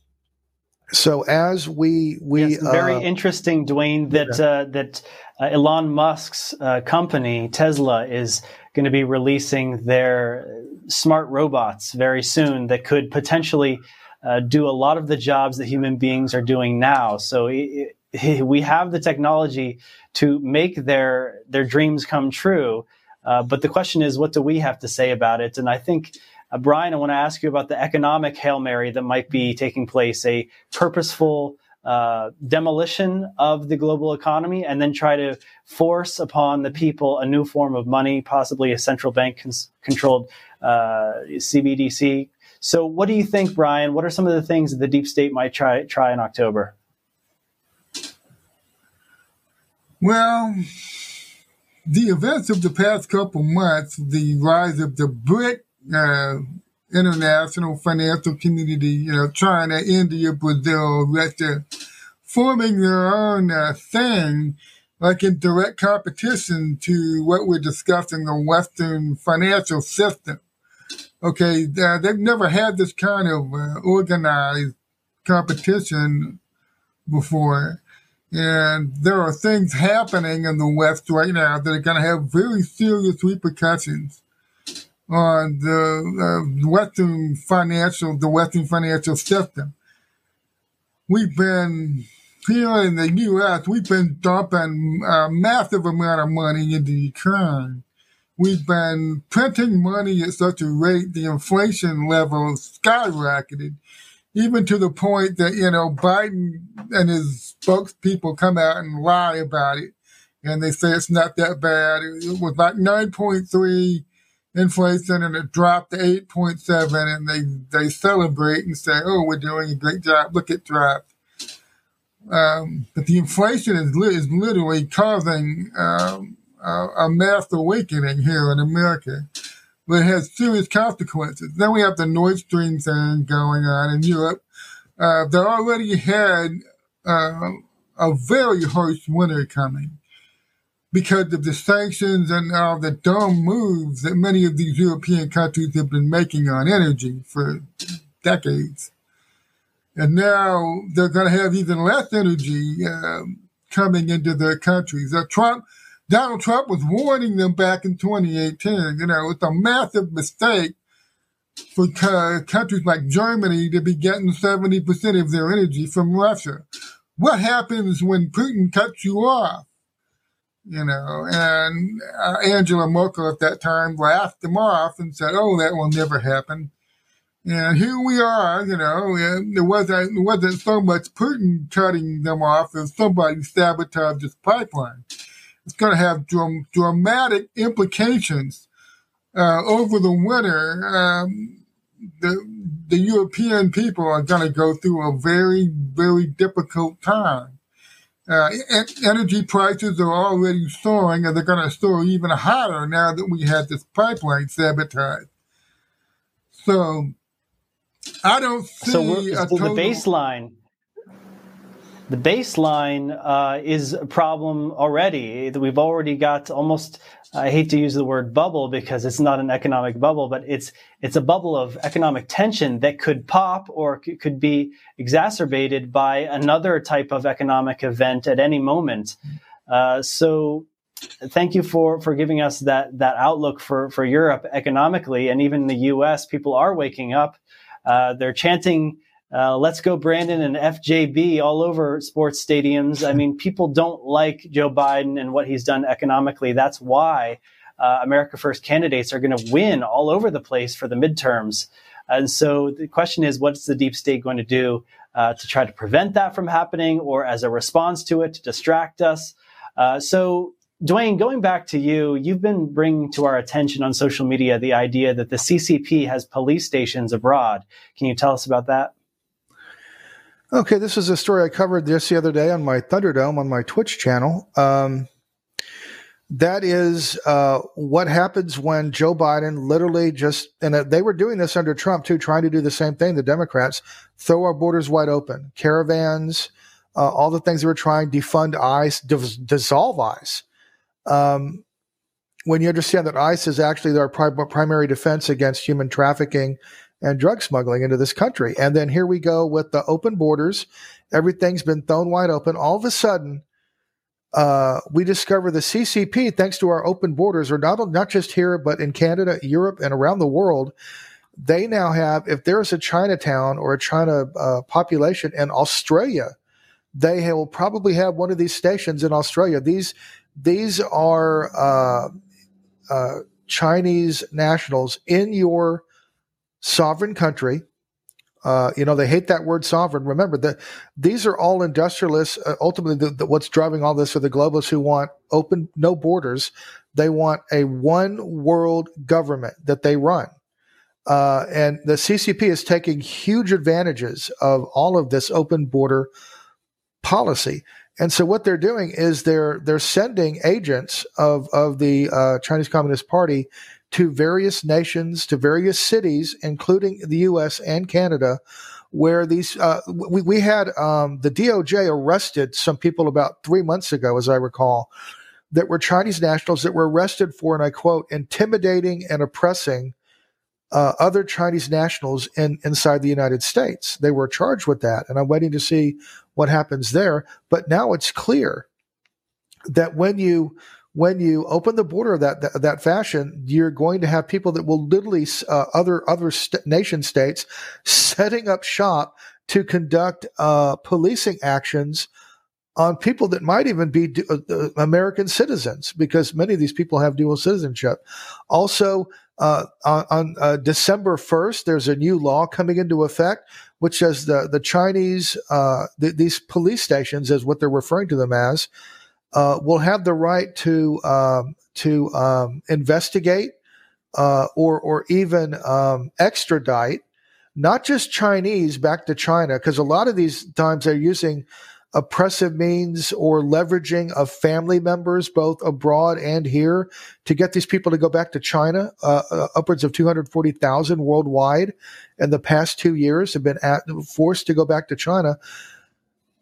so as we we yes, very uh, interesting, Duane, that yeah. uh, that uh, Elon Musk's uh, company Tesla is going to be releasing their smart robots very soon that could potentially uh, do a lot of the jobs that human beings are doing now. So it, it, we have the technology to make their their dreams come true. Uh, but the question is, what do we have to say about it? And I think, uh, Brian, I want to ask you about the economic hail mary that might be taking place, a purposeful uh, demolition of the global economy, and then try to force upon the people a new form of money, possibly a central bank cons- controlled uh, CBDC so, what do you think, Brian? What are some of the things that the deep state might try try in October? Well, the events of the past couple months, the rise of the BRIC uh, international financial community, you know, China, India, Brazil, Russia, forming their own uh, thing, like in direct competition to what we're discussing the Western financial system. Okay, uh, they've never had this kind of uh, organized competition before. And there are things happening in the West right now that are going to have very serious repercussions on the uh, Western financial, the Western financial system. We've been here in the U.S., we've been dumping a massive amount of money into Ukraine. We've been printing money at such a rate, the inflation level skyrocketed, even to the point that, you know, Biden and his spokespeople come out and lie about it. And they say it's not that bad. It was like 9.3 inflation and it dropped to 8.7 and they, they celebrate and say, oh, we're doing a great job. Look at drop. Um, but the inflation is, li- is literally causing um, a, a mass awakening here in America. But it has serious consequences. Then we have the Nord Stream thing going on in Europe. Uh, they already had uh, a very harsh winter coming because of the sanctions and all the dumb moves that many of these European countries have been making on energy for decades. And now they're going to have even less energy um, coming into their countries. Uh, Trump, Donald Trump was warning them back in 2018. You know, it's a massive mistake for countries like Germany to be getting 70% of their energy from Russia. What happens when Putin cuts you off? You know, and uh, Angela Merkel at that time laughed them off and said, "Oh, that will never happen." And here we are, you know, and it wasn't, it wasn't so much Putin cutting them off as somebody sabotaged this pipeline. It's going to have dram- dramatic implications uh, over the winter. Um, the the European people are going to go through a very, very difficult time. Uh, energy prices are already soaring, and they're going to soar even higher now that we had this pipeline sabotage. So, I don't see so, so total- the baseline. The baseline uh, is a problem already. We've already got almost I hate to use the word bubble because it's not an economic bubble, but it's it's a bubble of economic tension that could pop or c- could be exacerbated by another type of economic event at any moment. Uh, so, thank you for for giving us that that outlook for for Europe economically and even the U.S. People are waking up. Uh, they're chanting uh, let's go Brandon and FJB all over sports stadiums. I mean, people don't like Joe Biden and what he's done economically. That's why uh, America First candidates are going to win all over the place for the midterms. And so the question is, what's the deep state going to do uh, to try to prevent that from happening or as a response to it to distract us? Uh, so Duane, going back to you, you've been bringing to our attention on social media the idea that the CCP has police stations abroad. Can you tell us about that? Okay, this is a story I covered just the other day on my Thunderdome on my Twitch channel. Um, that is uh, what happens when Joe Biden literally just, and they were doing this under Trump too, trying to do the same thing. The Democrats throw our borders wide open, caravans, uh, all the things they were trying, defund ICE, dis- dissolve ICE. Um, when you understand that ICE is actually their pri- primary defense against human trafficking and drug smuggling into this country. And then here we go with the open borders. Everything's been thrown wide open. All of a sudden, uh, we discover the CCP, thanks to our open borders, are not, not just here, but in Canada, Europe, and around the world. They now have, if there is a Chinatown or a China uh, population in Australia, they will probably have one of these stations in Australia. These these are uh, uh Chinese nationals in your sovereign country. Uh, you know, they hate that word sovereign. Remember that these are all industrialists. Uh, ultimately, the, the, what's driving all this are the globalists who want open, no borders. They want a one world government that they run. Uh, and the CCP is taking huge advantages of all of this open border policy. And so what they're doing is they're they're sending agents of of the uh, Chinese Communist Party to various nations, to various cities, including the U.S. and Canada, where these uh, we, we had um, the DOJ arrested some people about three months ago, as I recall, that were Chinese nationals that were arrested for, and I quote, intimidating and oppressing uh, other Chinese nationals in inside the United States. They were charged with that, and I'm waiting to see what happens there. But now it's clear that when you when you open the border that, that, that fashion, you're going to have people that will literally uh, other other st- nation states setting up shop to conduct uh, policing actions on people that might even be uh, uh, American citizens because many of these people have dual citizenship. Also, uh, on, on uh, December 1st, there's a new law coming into effect, which says the, the Chinese, uh, these police stations, is what they're referring to them as, uh, will have the right to, um, to um, investigate or, or even um, extradite not just Chinese back to China, because a lot of these times they're using oppressive means or leveraging of family members, both abroad and here, to get these people to go back to China. Uh, uh, upwards of 240,000 worldwide in the past two years have been at, forced to go back to China.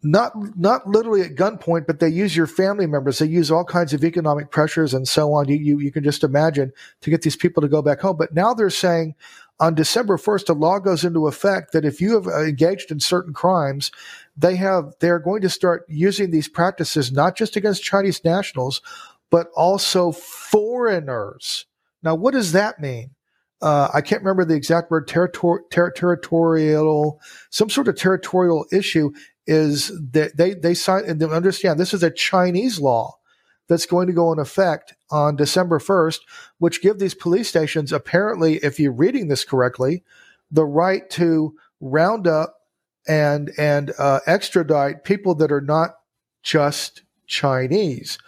Not, not literally at gunpoint, but they use your family members. They use all kinds of economic pressures and so on. You, you, you can just imagine to get these people to go back home. But now they're saying, on December 1st, a law goes into effect that if you have engaged in certain crimes, they have they're going to start using these practices not just against Chinese nationals, but also foreigners. Now, what does that mean? Uh, I can't remember the exact word. Ter- territorial, some sort of territorial issue is that they they sign and they understand this is a Chinese law that's going to go in effect on December 1st, which give these police stations, apparently, if you're reading this correctly, the right to round up and and uh, extradite people that are not just Chinese.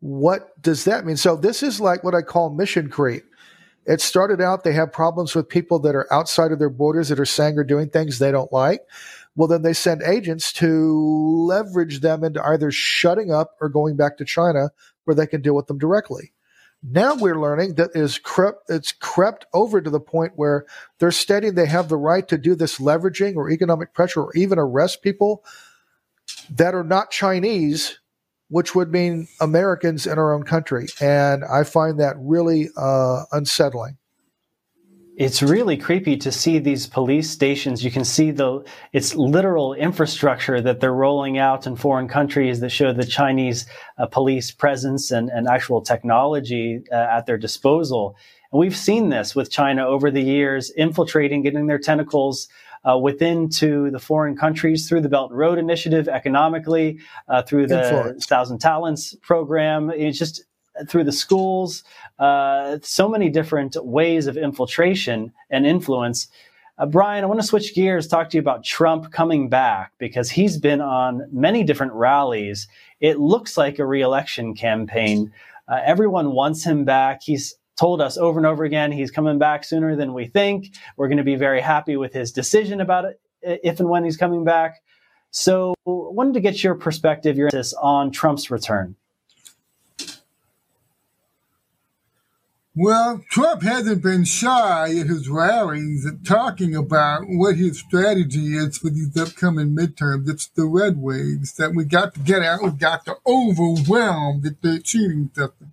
What does that mean? So this is like what I call mission creep. It started out they have problems with people that are outside of their borders that are saying or doing things they don't like. Well, then they send agents to leverage them into either shutting up or going back to China where they can deal with them directly. Now we're learning that is crept, it's crept over to the point where they're stating they have the right to do this leveraging or economic pressure or even arrest people that are not Chinese, which would mean Americans in our own country. And I find that really uh, unsettling it's really creepy to see these police stations. You can see the it's literal infrastructure that they're rolling out in foreign countries that show the Chinese uh, police presence and, and actual technology uh, at their disposal. And we've seen this with China over the years, infiltrating, getting their tentacles uh, within to the foreign countries through the Belt and Road Initiative, economically, uh, through the Influence. Thousand Talents program. It's just through the schools, uh, so many different ways of infiltration and influence. Uh, Brian, I want to switch gears, talk to you about Trump coming back because he's been on many different rallies. It looks like a reelection campaign. Uh, everyone wants him back. He's told us over and over again he's coming back sooner than we think. We're going to be very happy with his decision about it if and when he's coming back. So, I wanted to get your perspective, your on Trump's return. Well, Trump hasn't been shy at his rallies at talking about what his strategy is for these upcoming midterms. It's the red waves that we got to get out. We got to overwhelm the, cheating system.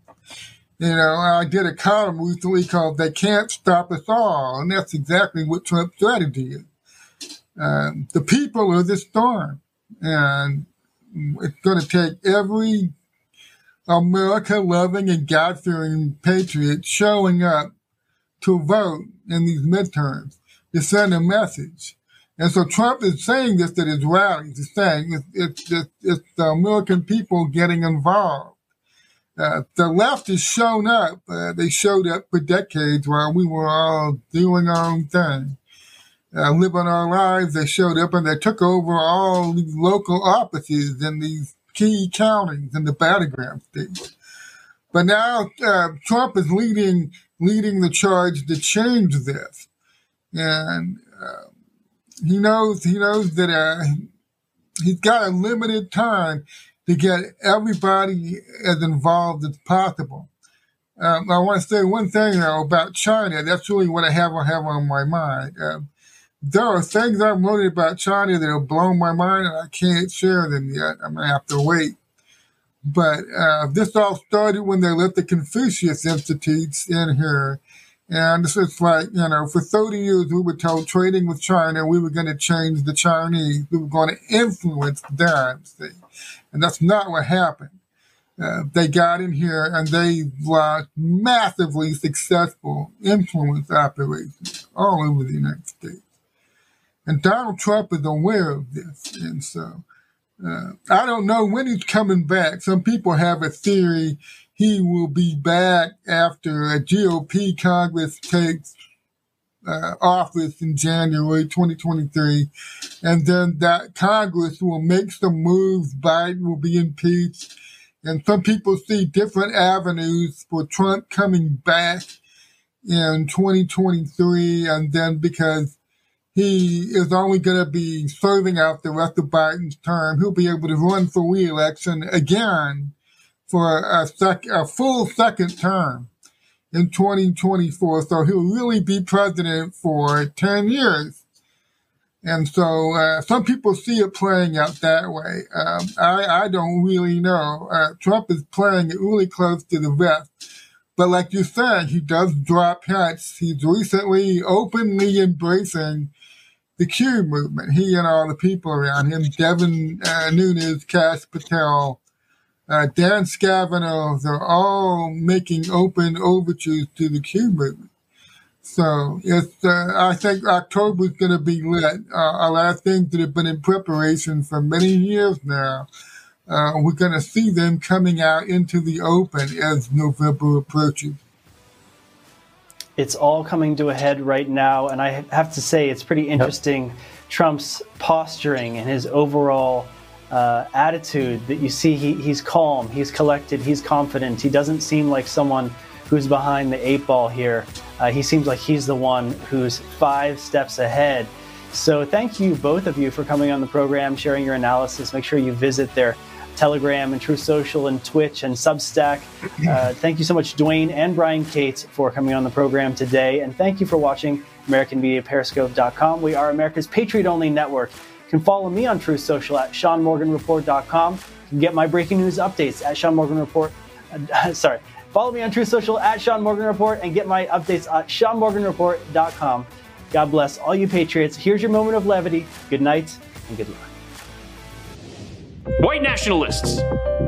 You know, I did a column recently called "They Can't Stop Us All," and that's exactly what Trump's strategy is. Um, the people are the storm, and it's going to take every America loving and God fearing patriots showing up to vote in these midterms to send a message. And so Trump is saying this at his rallies. He's saying it's, it's, it's, it's the American people getting involved. Uh, the left has shown up. Uh, they showed up for decades while we were all doing our own thing, uh, living our lives. They showed up and they took over all these local offices and these key counties in the battleground states. But now uh, Trump is leading leading the charge to change this, and uh, he knows he knows that uh, he's got a limited time to get everybody as involved as possible. Um, I want to say one thing though about China. That's really what I have I have on my mind. Uh, there are things I'm learning about China that have blown my mind, and I can't share them yet. I'm gonna have to wait. But uh, this all started when they let the Confucius Institutes in here. And this is like, you know, for 30 years we were told trading with China, we were going to change the Chinese. We were going to influence them, see? And that's not what happened. Uh, they got in here and they launched massively successful influence operations all over the United States. And Donald Trump is aware of this. And so Uh, I don't know when he's coming back. Some people have a theory he will be back after a GOP Congress takes uh, office in January 2023. And then that Congress will make some moves. Biden will be impeached. And some people see different avenues for Trump coming back in 2023. And then because he is only going to be serving out the rest of Biden's term, he'll be able to run for reelection again for a, sec- a full second term in 2024. So he'll really be president for 10 years. And so uh, some people see it playing out that way. Um, I, I don't really know. Uh, Trump is playing it really close to the vest. But like you said, he does drop hints. He's recently openly embracing the Q movement. He and all the people around him, Devin uh, Nunes, Kash Patel, uh, Dan Scavino, they're all making open overtures to the Q movement. So it's, uh, I think October is going to be lit. Uh, a lot of things that have been in preparation for many years now. Uh, we're going to see them coming out into the open as November approaches. It's all coming to a head right now, and I have to say it's pretty interesting. Yep. Trump's posturing and his overall uh, attitude that you see he, he's calm, he's collected, he's confident. He doesn't seem like someone who's behind the eight ball here. Uh, he seems like he's the one who's five steps ahead. So thank you, both of you, for coming on the program, sharing your analysis. Make sure you visit their Telegram and Truth Social and Twitch and Substack. Uh, thank you so much, Duane and Brian Cates, for coming on the program today. And thank you for watching AmericanMediaPeriscope.com. We are America's Patriot only network. You can follow me on Truth Social at SeanMorganReport.com. You can get my breaking news updates at SeanMorganReport. Uh, sorry. Follow me on Truth Social at Sean Morgan Report and get my updates at SeanMorganReport.com. God bless all you patriots. Here's your moment of levity. Good night and good luck. White nationalists.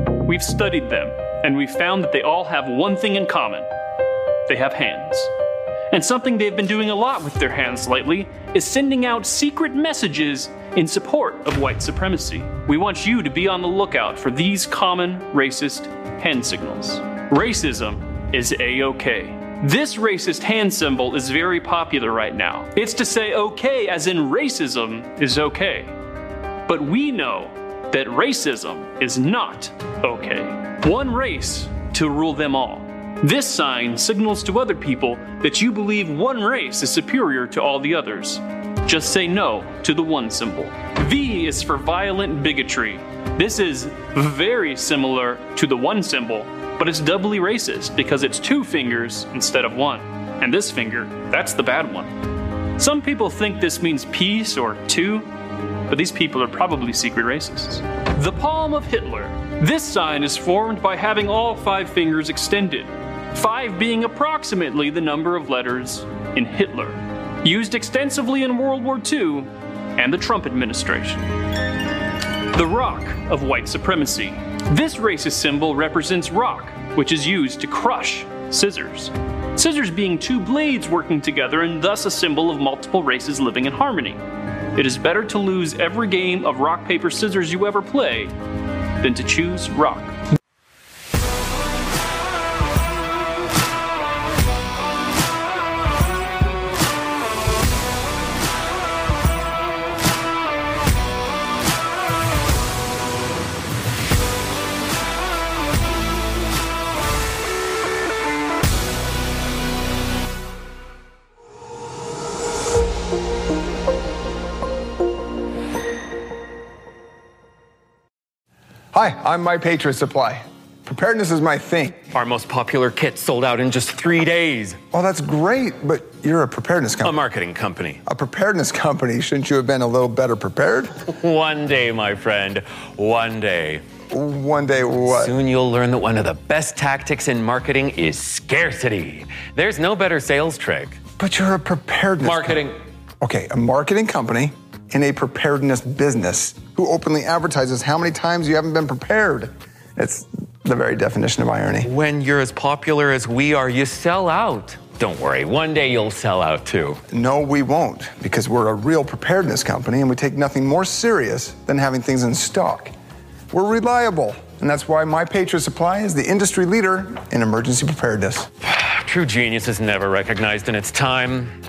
We've studied them, and we've found that they all have one thing in common they have hands. And something they've been doing a lot with their hands lately is sending out secret messages in support of white supremacy. We want you to be on the lookout for these common racist hand signals. Racism is A OK. This racist hand symbol is very popular right now. It's to say okay as in racism is okay. But we know that racism is not okay. One race to rule them all. This sign signals to other people that you believe one race is superior to all the others. Just say no to the one symbol. V is for violent bigotry. This is very similar to the one symbol, but it's doubly racist because it's two fingers instead of one. And this finger, that's the bad one. Some people think this means peace or two, but these people are probably secret racists. The palm of Hitler. This sign is formed by having all five fingers extended, five being approximately the number of letters in Hitler used extensively in World War II and the Trump administration. The rock of white supremacy. This racist symbol represents rock, which is used to crush scissors. Scissors being two blades working together and thus a symbol of multiple races living in harmony. It is better to lose every game of rock, paper, scissors you ever play than to choose rock. Hi, I'm My Patriot Supply. Preparedness is my thing. Our most popular kit sold out in just three days. Oh, that's great, but you're a preparedness company. A marketing company. A preparedness company. Shouldn't you have been a little better prepared? one day, my friend. One day. One day what? Soon you'll learn that one of the best tactics in marketing is scarcity. There's no better sales trick. But you're a preparedness marketing. okay, a marketing company in a preparedness business who openly advertises how many times you haven't been prepared. It's the very definition of irony. When you're as popular as we are, you sell out. Don't worry, one day you'll sell out too. No, we won't, because we're a real preparedness company and we take nothing more serious than having things in stock. We're reliable, and that's why My Patriot Supply is the industry leader in emergency preparedness. True genius is never recognized in its time.